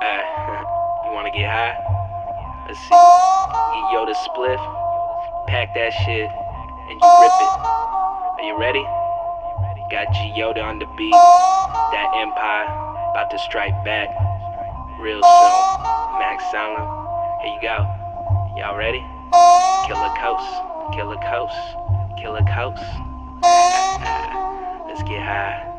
Hey, you wanna get high? Let's see. Get Yoda spliff, pack that shit, and you rip it. Are you ready? Got G Yoda on the beat. That empire about to strike back real soon. MacSolom. Here you go. Y'all ready? Killer Coast, Killer Coast, Killer Coast. Let's get high.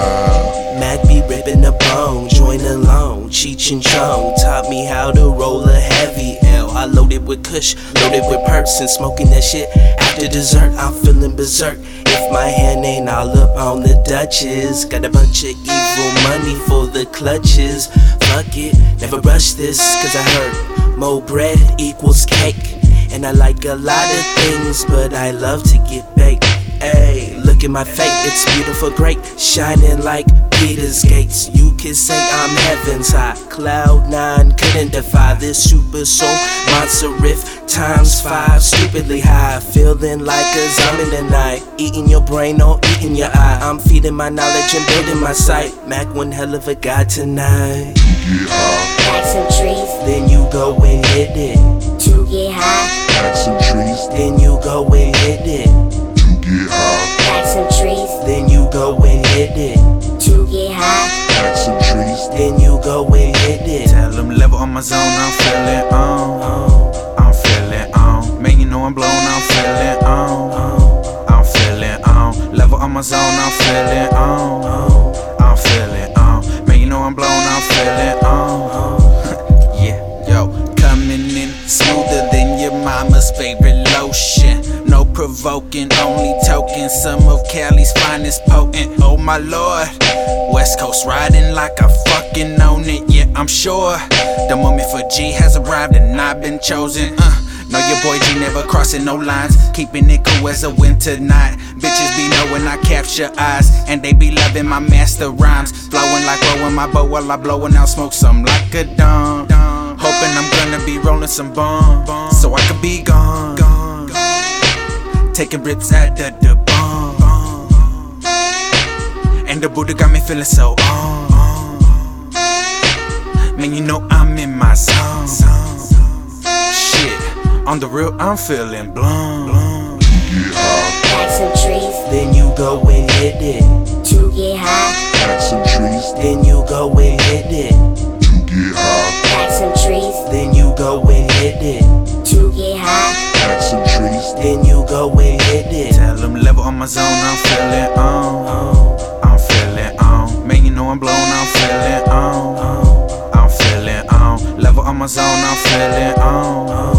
To. Mac be ripping the bone, join alone. Cheech and Chong taught me how to roll a heavy L. I loaded with Kush, loaded with perks, and smoking that shit after dessert. I'm feeling berserk. If my hand ain't all up on the Dutchess, got a bunch of evil money for the clutches. Fuck it, never rush this, cause I heard more bread equals cake. And I like a lot of things, but I love to get baked. At my fate, it's beautiful, great, shining like Peter's gates. You can say I'm heaven's high. Cloud nine couldn't defy this super soul monster riff times five. Stupidly high, feeling like a zombie tonight. Eating your brain or eating your eye. I'm feeding my knowledge and building my sight. Mac one hell of a guy tonight. Get high. Pack some trees Then you go and hit it. Go and hit it. Tell them level on my zone, I'm feeling on. I'm feeling on. Man, you know I'm blown, I'm feeling on. I'm feeling on. Level on my zone, I'm feeling on. I'm feeling on. Man, you know I'm blown, I'm feeling on. yeah, yo, coming in smoother than your mama's favorite provoking, only token. Some of Cali's finest potent. Oh my lord. West Coast riding like I fucking own it, yeah, I'm sure. The moment for G has arrived and I've been chosen. Uh, know your boy G never crossing no lines. Keeping it cool as a winter night. Bitches be knowing I capture eyes, and they be loving my master rhymes. Flowing like rolling my bow while I blowing out smoke, some like a dumb. Hoping I'm gonna be rolling some bomb, so I could be gone. Taking rips at the, the bomb. And the Buddha got me feeling so on. Man, you know I'm in my zone. Shit, on the real, I'm feeling blown. get high. Pack some trees Then you go and hit it. to get high. Pack some trees Then you go and hit it. to get high. Pack some trees my zone, I'm feeling on. I'm feeling on. Man, you know I'm blown, I'm feeling on. I'm feeling on. Level on my zone, I'm feeling on.